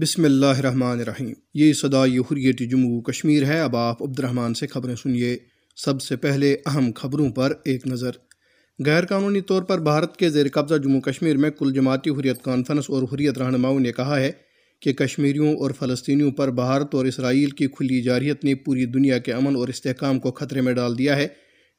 بسم اللہ الرحمن الرحیم۔ یہ صدائی حریت جموں کشمیر ہے۔ اب آپ عبد الرحمن سے خبریں سنیے۔ سب سے پہلے اہم خبروں پر ایک نظر۔ غیر قانونی طور پر بھارت کے زیر قبضہ جموں کشمیر میں کل جماعتی حریت کانفرنس اور حریت رہنماؤں نے کہا ہے کہ کشمیریوں اور فلسطینیوں پر بھارت اور اسرائیل کی کھلی جارحیت نے پوری دنیا کے امن اور استحکام کو خطرے میں ڈال دیا ہے،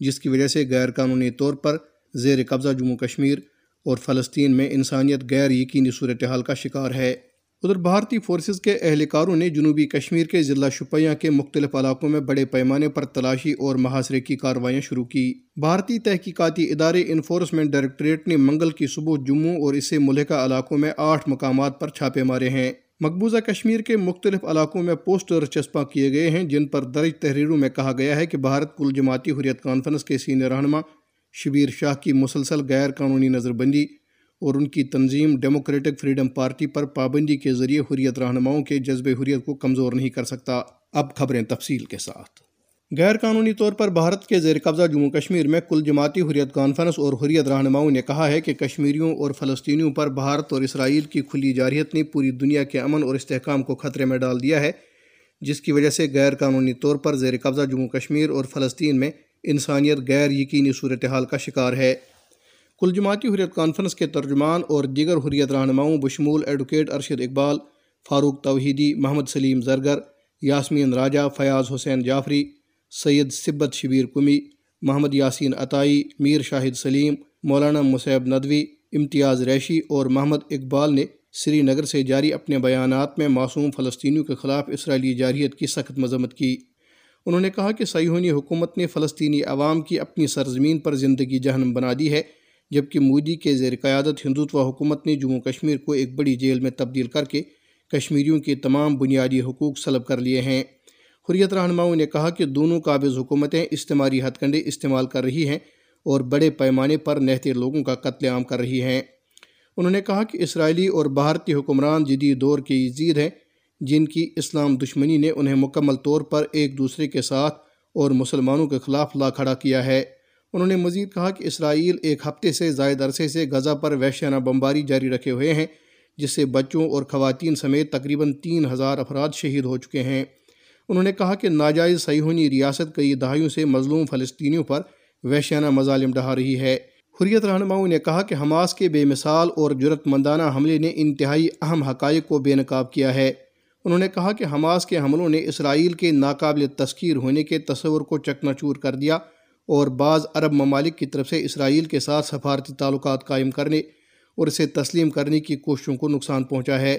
جس کی وجہ سے غیر قانونی طور پر زیر قبضہ جموں کشمیر اور فلسطین میں انسانیت غیر یقینی صورتحال کا شکار ہے۔ ادھر بھارتی فورسز کے اہلکاروں نے جنوبی کشمیر کے ضلع شپیاں کے مختلف علاقوں میں بڑے پیمانے پر تلاشی اور محاصرے کی کارروائیاں شروع کی۔ بھارتی تحقیقاتی ادارے انفورسمنٹ ڈائریکٹریٹ نے منگل کی صبح جموں اور اسے ملحقہ علاقوں میں آٹھ مقامات پر چھاپے مارے ہیں۔ مقبوضہ کشمیر کے مختلف علاقوں میں پوسٹر چسپاں کیے گئے ہیں، جن پر درج تحریروں میں کہا گیا ہے کہ بھارت کل جماعتی حریت کانفرنس کے سینئر رہنما شبیر شاہ کی مسلسل غیر قانونی نظر بندی اور ان کی تنظیم ڈیموکریٹک فریڈم پارٹی پر پابندی کے ذریعے حریت رہنماؤں کے جذب حریت کو کمزور نہیں کر سکتا۔ اب خبریں تفصیل کے ساتھ۔ غیر قانونی طور پر بھارت کے زیر قبضہ جموں کشمیر میں کل جماعتی حریت کانفرنس اور حریت رہنماؤں نے کہا ہے کہ کشمیریوں اور فلسطینیوں پر بھارت اور اسرائیل کی کھلی جارحیت نے پوری دنیا کے امن اور استحکام کو خطرے میں ڈال دیا ہے، جس کی وجہ سے غیر قانونی طور پر زیر قبضہ جموں کشمیر اور فلسطین میں انسانیت غیر یقینی صورتحال کا شکار ہے۔ کل جماعتی حریت کانفرنس کے ترجمان اور دیگر حریت رہنماؤں بشمول ایڈوکیٹ ارشد اقبال، فاروق توحیدی، محمد سلیم زرگر، یاسمین راجہ، فیاض حسین جعفری، سید سبت شبیر کمی، محمد یاسین عطائی، میر شاہد سلیم، مولانا مصیب ندوی، امتیاز ریشی اور محمد اقبال نے سری نگر سے جاری اپنے بیانات میں معصوم فلسطینیوں کے خلاف اسرائیلی جارحیت کی سخت مذمت کی۔ انہوں نے کہا کہ سیہونی حکومت نے فلسطینی عوام کی اپنی سرزمین پر زندگی جہنم بنا دی ہے۔ جبکہ مودی کے زیر قیادت ہندوتوا حکومت نے جموں کشمیر کو ایک بڑی جیل میں تبدیل کر کے کشمیریوں کے تمام بنیادی حقوق سلب کر لیے ہیں۔ حریت رہنماؤں نے کہا کہ دونوں قابض حکومتیں استعماری ہتھ کنڈے استعمال کر رہی ہیں اور بڑے پیمانے پر نہتے لوگوں کا قتل عام کر رہی ہیں۔ انہوں نے کہا کہ اسرائیلی اور بھارتی حکمران جدید دور کے یزید ہیں، جن کی اسلام دشمنی نے انہیں مکمل طور پر ایک دوسرے کے ساتھ اور مسلمانوں کے خلاف لا کھڑا کیا ہے۔ انہوں نے مزید کہا کہ اسرائیل ایک ہفتے سے زائد عرصے سے غزہ پر وحشانہ بمباری جاری رکھے ہوئے ہیں، جس سے بچوں اور خواتین سمیت تقریباً تین ہزار افراد شہید ہو چکے ہیں۔ انہوں نے کہا کہ ناجائز سیہونی ریاست کئی دہائیوں سے مظلوم فلسطینیوں پر وحشانہ مظالم ڈھا رہی ہے۔ حریت رہنماؤں نے کہا کہ حماس کے بے مثال اور جرت مندانہ حملے نے انتہائی اہم حقائق کو بے نقاب کیا ہے۔ انہوں نے کہا کہ حماس کے حملوں نے اسرائیل کے ناقابل تسکیر ہونے کے تصور کو چکنا چور کر دیا اور بعض عرب ممالک کی طرف سے اسرائیل کے ساتھ سفارتی تعلقات قائم کرنے اور اسے تسلیم کرنے کی کوششوں کو نقصان پہنچا ہے۔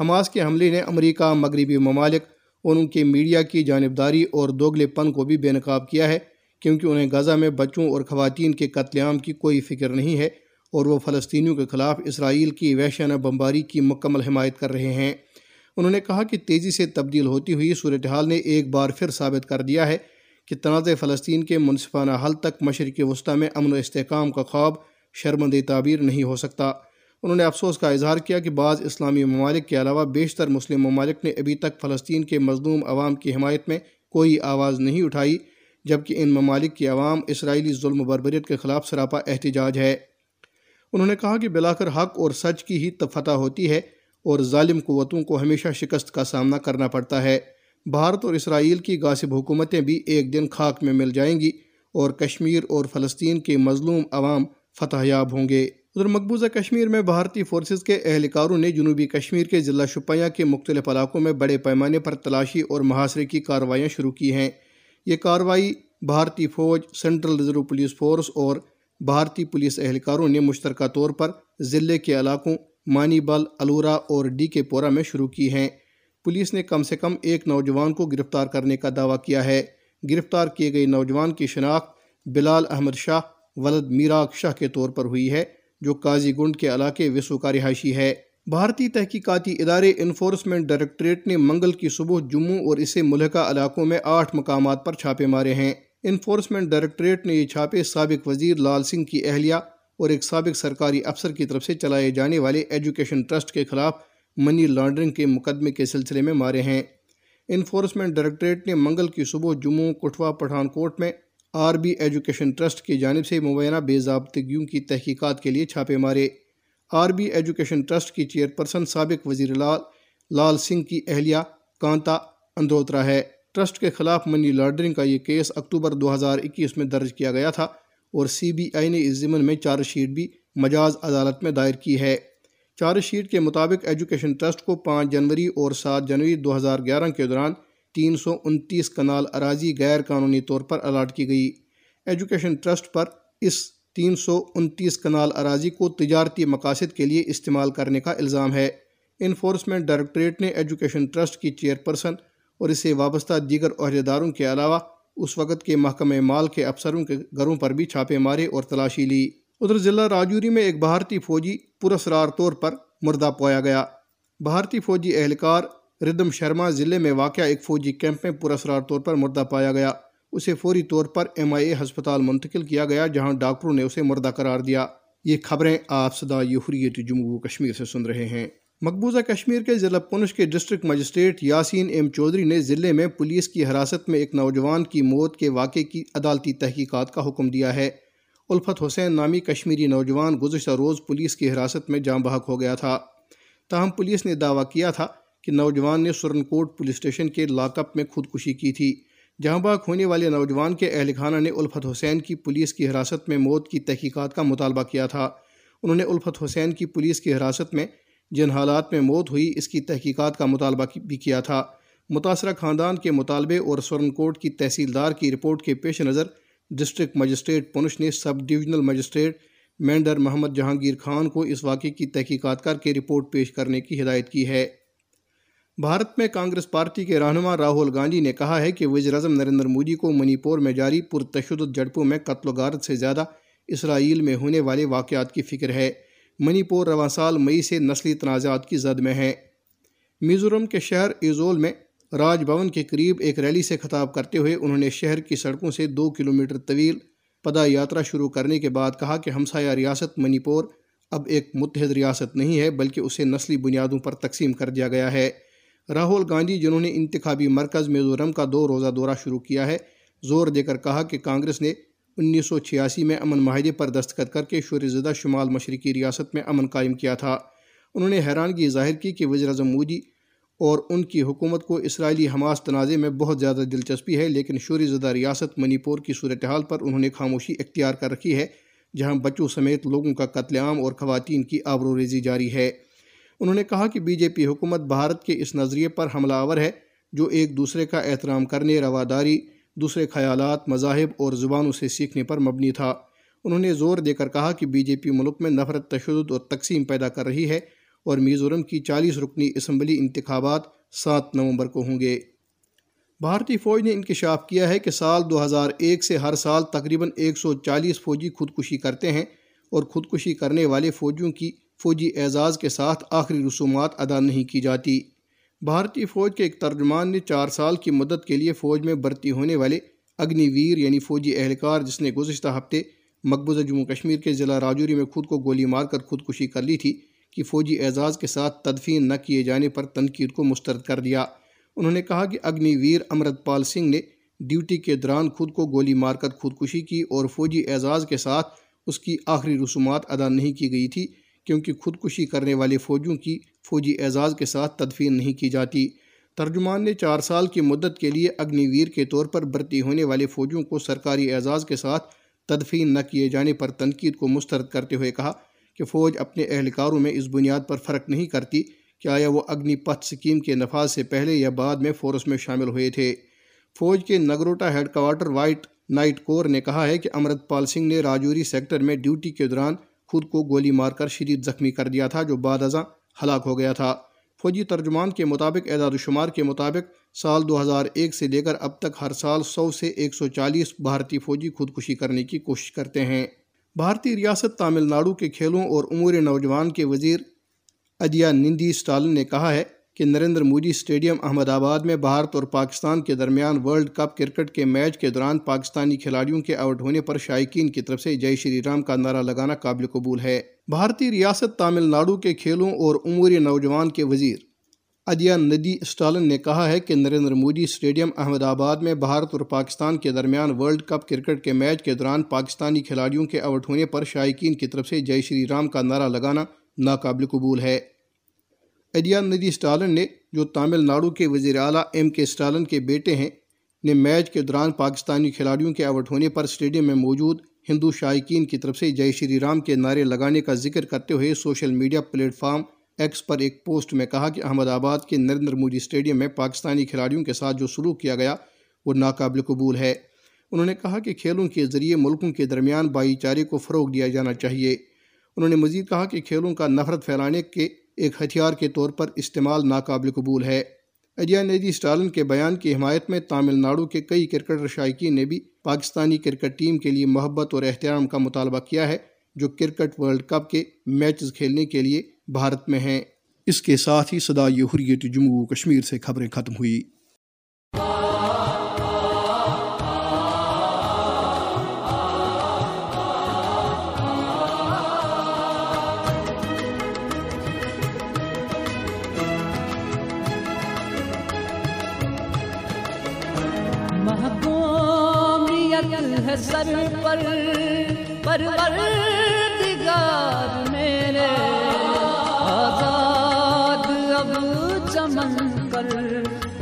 حماس کے حملے نے امریکہ، مغربی ممالک اور ان کے میڈیا کی جانبداری اور دوگلے پن کو بھی بے نقاب کیا ہے، کیونکہ انہیں غزہ میں بچوں اور خواتین کے قتل عام کی کوئی فکر نہیں ہے اور وہ فلسطینیوں کے خلاف اسرائیل کی وحشانہ بمباری کی مکمل حمایت کر رہے ہیں۔ انہوں نے کہا کہ تیزی سے تبدیل ہوتی ہوئی صورتحال نے ایک بار پھر ثابت کر دیا ہے کہ تنازع فلسطین کے منصفانہ حل تک مشرق وسطی میں امن و استحکام کا خواب شرمند تعبیر نہیں ہو سکتا۔ انہوں نے افسوس کا اظہار کیا کہ بعض اسلامی ممالک کے علاوہ بیشتر مسلم ممالک نے ابھی تک فلسطین کے مظلوم عوام کی حمایت میں کوئی آواز نہیں اٹھائی، جبکہ ان ممالک کی عوام اسرائیلی ظلم و بربریت کے خلاف سراپا احتجاج ہے۔ انہوں نے کہا کہ بلاکر حق اور سچ کی ہی فتح ہوتی ہے اور ظالم قوتوں کو ہمیشہ شکست کا سامنا کرنا پڑتا ہے۔ بھارت اور اسرائیل کی غاصب حکومتیں بھی ایک دن خاک میں مل جائیں گی اور کشمیر اور فلسطین کے مظلوم عوام فتح یاب ہوں گے۔ ادھر مقبوضہ کشمیر میں بھارتی فورسز کے اہلکاروں نے جنوبی کشمیر کے ضلع شپیاں کے مختلف علاقوں میں بڑے پیمانے پر تلاشی اور محاصرے کی کارروائیاں شروع کی ہیں۔ یہ کارروائی بھارتی فوج سینٹرل ریزرو پولیس فورس اور بھارتی پولیس اہلکاروں نے مشترکہ طور پر ضلع کے علاقوں مانی بل، الورا اور ڈی کے پورا میں شروع کی ہیں۔ پولیس نے کم سے کم ایک نوجوان کو گرفتار کرنے کا دعویٰ کیا ہے۔ گرفتار کیے گئے نوجوان کی شناخت بلال احمد شاہ، ولد میراک شاہ کے طور پر ہوئی ہے، جو قاضی گنڈ کے علاقے وسو کا رہائشی ہے۔ بھارتی تحقیقاتی ادارے انفورسمنٹ ڈائریکٹریٹ نے منگل کی صبح جموں اور اسے ملحقہ علاقوں میں آٹھ مقامات پر چھاپے مارے ہیں۔ انفورسمنٹ ڈائریکٹریٹ نے یہ چھاپے سابق وزیر لال سنگھ کی اہلیہ اور ایک سابق سرکاری افسر کی طرف سے چلائے جانے والے ایجوکیشن ٹرسٹ کے خلاف منی لانڈرنگ کے مقدمے کے سلسلے میں مارے ہیں۔ انفورسمنٹ ڈائریکٹریٹ نے منگل کی صبح جموں کٹھوا پٹھان کوٹ میں آر بی ایجوکیشن ٹرسٹ کی جانب سے مبینہ بے ضابطگیوں کی تحقیقات کے لیے چھاپے مارے۔ آر بی ایجوکیشن ٹرسٹ کی چیئرپرسن سابق وزیر لال لال سنگھ کی اہلیہ کانتا اندوترا ہے۔ ٹرسٹ کے خلاف منی لانڈرنگ کا یہ کیس اکتوبر دو ہزار اکیس میں درج کیا گیا تھا اور سی بی آئی نے اس ضمن میں چارج شیٹ بھی مجاز عدالت میں دائر کی ہے۔ چارج شیٹ کے مطابق ایجوکیشن ٹرسٹ کو پانچ جنوری اور سات جنوری دو ہزار گیارہ کے دوران تین سو انتیس کنال اراضی غیر قانونی طور پر الاٹ کی گئی۔ ایجوکیشن ٹرسٹ پر اس تین سو انتیس کنال اراضی کو تجارتی مقاصد کے لیے استعمال کرنے کا الزام ہے۔ انفورسمنٹ ڈائریکٹریٹ نے ایجوکیشن ٹرسٹ کی چیئرپرسن اور اسے وابستہ دیگر عہدیداروں کے علاوہ اس وقت کے محکمہ مال کے افسروں کے گھروں پر بھی چھاپے مارے اور تلاشی لی۔ ادھر ضلع راجوری میں ایک بھارتی فوجی پرسرار طور پر مردہ پایا گیا۔ بھارتی فوجی اہلکار ردم شرما ضلع میں واقع ایک فوجی کیمپ میں پرسرار طور پر مردہ پایا گیا۔ اسے فوری طور پر ایم آئی اے ہسپتال منتقل کیا گیا، جہاں ڈاکٹروں نے اسے مردہ قرار دیا۔ یہ خبریں آپ صدا حریت جموں کشمیر سے سن رہے ہیں۔ مقبوضہ کشمیر کے ضلع پنچ کے district magistrate Yasin M Chaudhary نے ضلع میں پولیس کی حراست میں ایک نوجوان کی موت کے واقعے کی عدالتی تحقیقات کا حکم دیا ہے۔ الفت حسین نامی کشمیری نوجوان گزشتہ روز پولیس کی حراست میں جام بحق ہو گیا تھا۔ تاہم پولیس نے دعویٰ کیا تھا کہ نوجوان نے سرن کوٹ پولیس اسٹیشن کے لاک اپ میں خودکشی کی تھی۔ جہاں بحق ہونے والے نوجوان کے اہل خانہ نے الفت حسین کی پولیس کی حراست میں موت کی تحقیقات کا مطالبہ کیا تھا۔ انہوں نے الفت حسین کی پولیس کی حراست میں جن حالات میں موت ہوئی، اس کی تحقیقات کا مطالبہ بھی کیا تھا۔ متاثرہ خاندان کے مطالبے اور سورن کوٹ کی تحصیلدار کی رپورٹ کے پیش نظر ڈسٹرکٹ مجسٹریٹ پنش نے sub divisional magistrate Mendhar Mohammad Jahangir Khan کو اس واقعے کی تحقیقات کر کے رپورٹ پیش کرنے کی ہدایت کی ہے۔ بھارت میں کانگریس پارٹی کے رہنما راہول گاندھی نے کہا ہے کہ وزیر اعظم نریندر مودی کو منی پور میں جاری پرتشدد جھڑپوں میں قتل و غارت سے زیادہ اسرائیل میں ہونے والے واقعات کی فکر ہے۔ منی پور رواں سال مئی سے نسلی تنازعات کی زد میں ہے میزورم کے شہر ایزول میں راج بھون کے قریب ایک ریلی سے خطاب کرتے ہوئے انہوں نے شہر کی سڑکوں سے دو کلومیٹر طویل پدا یاترا شروع کرنے کے بعد کہا کہ ہمسایہ ریاست منی پور اب ایک متحد ریاست نہیں ہے، بلکہ اسے نسلی بنیادوں پر تقسیم کر دیا گیا ہے۔ راہول گاندھی، جنہوں نے انتخابی مرکز میزورم کا دو روزہ دورہ شروع کیا ہے، زور دے کر کہا کہ کانگریس نے انیس سو چھیاسی میں امن معاہدے پر دستخط کر کے شور زدہ شمال مشرقی ریاست میں امن قائم کیا تھا۔ انہوں نے حیرانگی ظاہر کی کہ وزیر اعظم مودی اور ان کی حکومت کو اسرائیلی حماس تنازع میں بہت زیادہ دلچسپی ہے، لیکن شوری زدہ ریاست منی پور کی صورتحال پر انہوں نے خاموشی اختیار کر رکھی ہے، جہاں بچوں سمیت لوگوں کا قتل عام اور خواتین کی آبرو ریزی جاری ہے۔ انہوں نے کہا کہ بی جے پی حکومت بھارت کے اس نظریے پر حملہ آور ہے، جو ایک دوسرے کا احترام کرنے، رواداری، دوسرے خیالات، مذاہب اور زبانوں سے سیکھنے پر مبنی تھا۔ انہوں نے زور دے کر کہا کہ بی جے پی ملک میں نفرت، تشدد اور تقسیم پیدا کر رہی ہے۔ اور میزورم کی چالیس رکنی اسمبلی انتخابات سات نومبر کو ہوں گے۔ بھارتی فوج نے انکشاف کیا ہے کہ سال دو ہزار ایک سے ہر سال تقریباً ایک سو چالیس فوجی خودکشی کرتے ہیں اور خودکشی کرنے والے فوجیوں کی فوجی اعزاز کے ساتھ آخری رسومات ادا نہیں کی جاتی۔ بھارتی فوج کے ایک ترجمان نے چار سال کی مدت کے لیے فوج میں بھرتی ہونے والے اگنی ویر یعنی فوجی اہلکار جس نے گزشتہ ہفتے مقبوضہ جموں کشمیر کے ضلع راجوری میں خود کو گولی مار کر خودکشی کر لی تھی کہ فوجی اعزاز کے ساتھ تدفین نہ کیے جانے پر تنقید کو مسترد کر دیا۔ انہوں نے کہا کہ اگنی ویر امرت پال سنگھ نے ڈیوٹی کے دوران خود کو گولی مار کر خودکشی کی اور فوجی اعزاز کے ساتھ اس کی آخری رسومات ادا نہیں کی گئی تھی کیونکہ خودکشی کرنے والے فوجیوں کی فوجی اعزاز کے ساتھ تدفین نہیں کی جاتی۔ ترجمان نے چار سال کی مدت کے لیے اگنی ویر کے طور پر بھرتی ہونے والے فوجیوں کو سرکاری اعزاز کے ساتھ تدفین نہ کیے جانے پر تنقید کو مسترد کرتے ہوئے کہا کہ فوج اپنے اہلکاروں میں اس بنیاد پر فرق نہیں کرتی کہ آیا وہ اگنی پتھ سکیم کے نفاذ سے پہلے یا بعد میں فورس میں شامل ہوئے تھے؟ فوج کے Nagrota headquarter White Knight Corps نے کہا ہے کہ امرت پال سنگھ نے راجوری سیکٹر میں ڈیوٹی کے دوران خود کو گولی مار کر شدید زخمی کر دیا تھا، جو بعد ازاں ہلاک ہو گیا تھا۔ فوجی ترجمان کے مطابق، اعداد و شمار کے مطابق، سال دو ہزار ایک سے لے کر اب تک ہر سال سو سے ایک سو چالیس بھارتی فوجی خودکشی کرنے کی کوشش کرتے ہیں۔ بھارتی ریاست تامل ناڈو کے کھیلوں اور امور نوجوان کے وزیر ادیا نندی اسٹالن نے کہا ہے کہ نریندر مودی اسٹیڈیم احمد آباد میں بھارت اور پاکستان کے درمیان ورلڈ کپ کرکٹ کے میچ کے دوران پاکستانی کھلاڑیوں کے آؤٹ ہونے پر شائقین کی طرف سے جے شری رام کا نعرہ لگانا قابل قبول ہے۔ بھارتی ریاست تامل ناڈو کے کھیلوں اور عموری نوجوان کے وزیر ادیا ندی اسٹالن نے کہا ہے کہ نریندر مودی اسٹیڈیم احمد آباد میں بھارت اور پاکستان کے درمیان ورلڈ کپ کرکٹ کے میچ کے دوران پاکستانی کھلاڑیوں کے آؤٹ ہونے پر شائقین کی طرف سے جے شری رام کا نعرہ لگانا ناقابل قبول ہے۔ ادیا ندی اسٹالن نے، جو تامل ناڈو کے وزیر اعلیٰ ایم کے اسٹالن کے بیٹے ہیں، نے میچ کے دوران پاکستانی کھلاڑیوں کے آؤٹ ہونے پر اسٹیڈیم میں موجود ہندو شائقین کی طرف سے جے شری رام کے نعرے لگانے کا ذکر کرتے ہوئے social media platform X پر ایک پوسٹ میں کہا کہ احمد آباد کے نریندر مودی اسٹیڈیم میں پاکستانی کھلاڑیوں کے ساتھ جو سلوک کیا گیا، وہ ناقابل قبول ہے۔ انہوں نے کہا کہ کھیلوں کے ذریعے ملکوں کے درمیان بھائی چارے کو فروغ دیا جانا چاہیے۔ انہوں نے مزید کہا کہ کھیلوں کا نفرت پھیلانے کے ایک ہتھیار کے طور پر استعمال ناقابل قبول ہے۔ اجیا نیدی اسٹالن کے بیان کی حمایت میں تامل ناڈو کے کئی کرکٹر شائقین نے بھی پاکستانی کرکٹ ٹیم کے لیے محبت اور احترام کا مطالبہ کیا ہے، جو کرکٹ ورلڈ کپ کے میچز کھیلنے کے لیے بھارت میں ہیں۔ اس کے ساتھ ہی صدا یہ حریت جموں کشمیر سے خبریں ختم ہوئی۔ سر پر پروردگار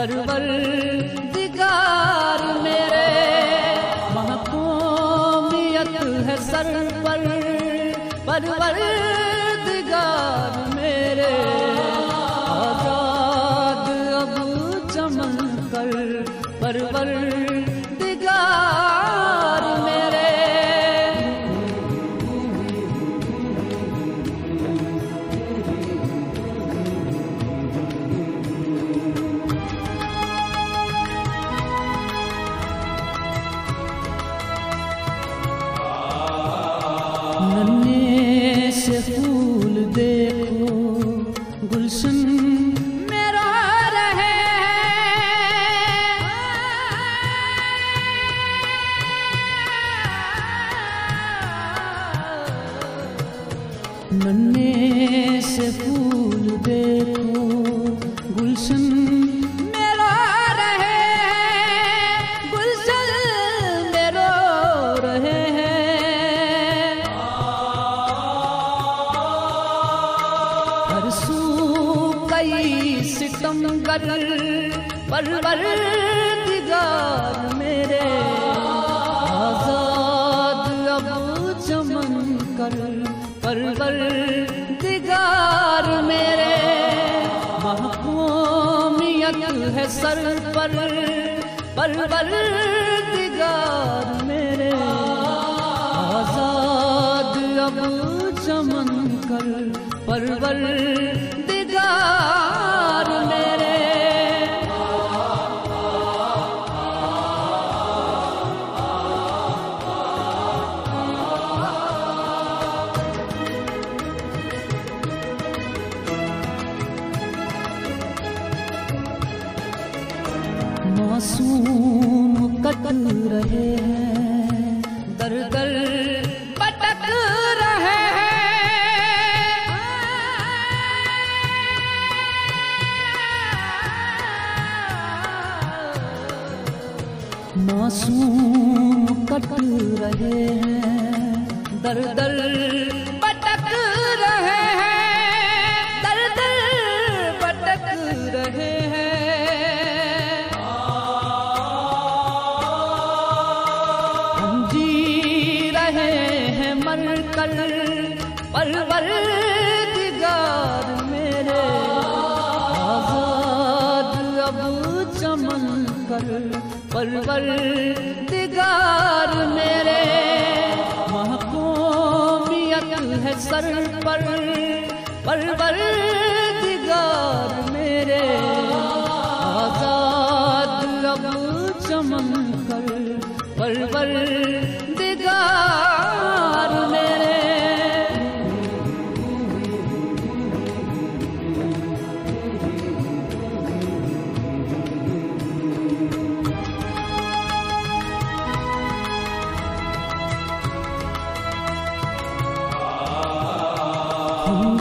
پرور دگار میرے محکومیت ہے سر پر۔ پرور دگار میرے۔ آزاد اب چمن کر پروردگار ننے سے پھول دیکھو گلشن سر پر پروردگار میرے آزاد اب چمن کر پروردگار دگار چمن کر پروردگار میرے محکومیت ہے سر پر پرور دگار میرے آزاد لب چمن کر پروردگار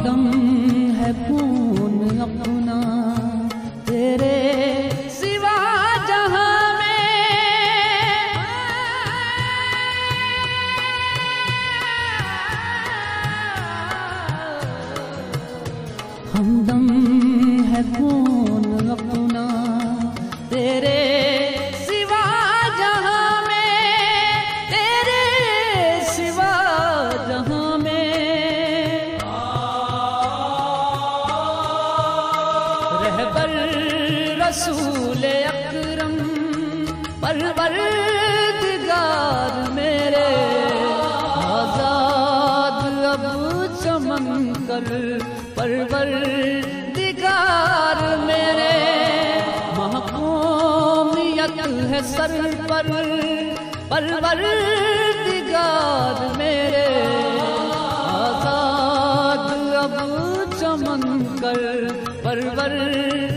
ہمدم ہے پون اپنا رسول اکرم، پروردگار میرے، آزاد اب چمن کر، پروردگار میرے، محکومیت ہے سر پر، پروردگار میرے، آزاد اب چمن کر، پروردگار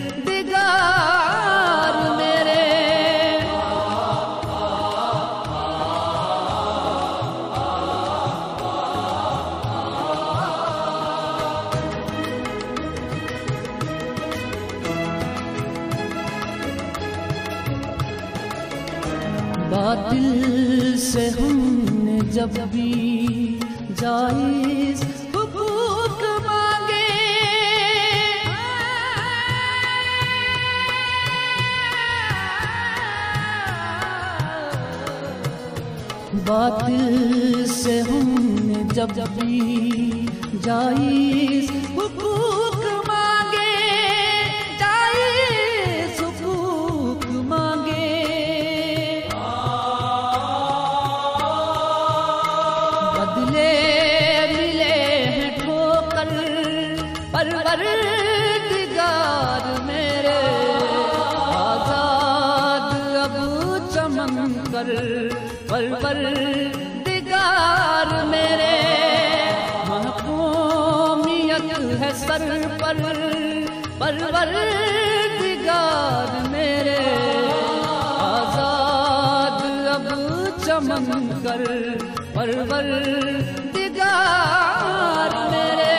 سے ہم نے جب بھی جائز حقوق مانگے۔ باطل سے ہم نے جب بھی جائز پروردگار میرے آزاد اب چمن کر پرور دگار میرے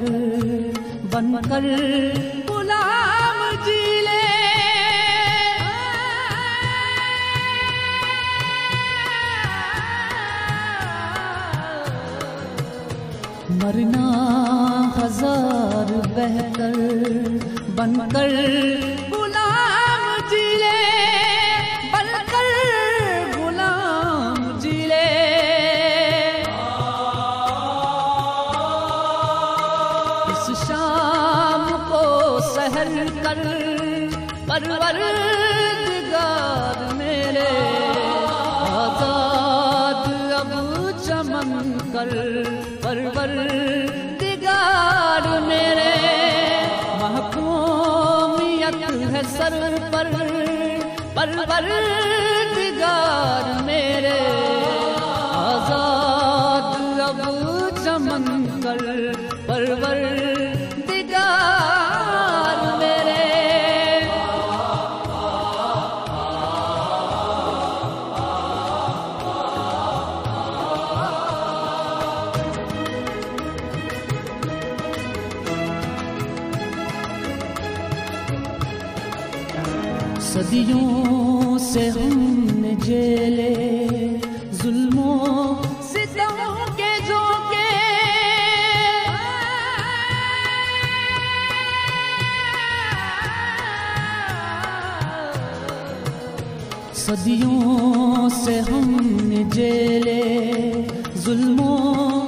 بہتر بن کر غلام جی لے۔ مرنا ہزار بہتر بن کر پروردگار میرے آزاد اب چمن کر پروردگار میرے محکومیت ہے سر پر پروردگار میرے آزاد اب چمن کر پروردگار صدیوں سے ہم نے جیلے ظلموں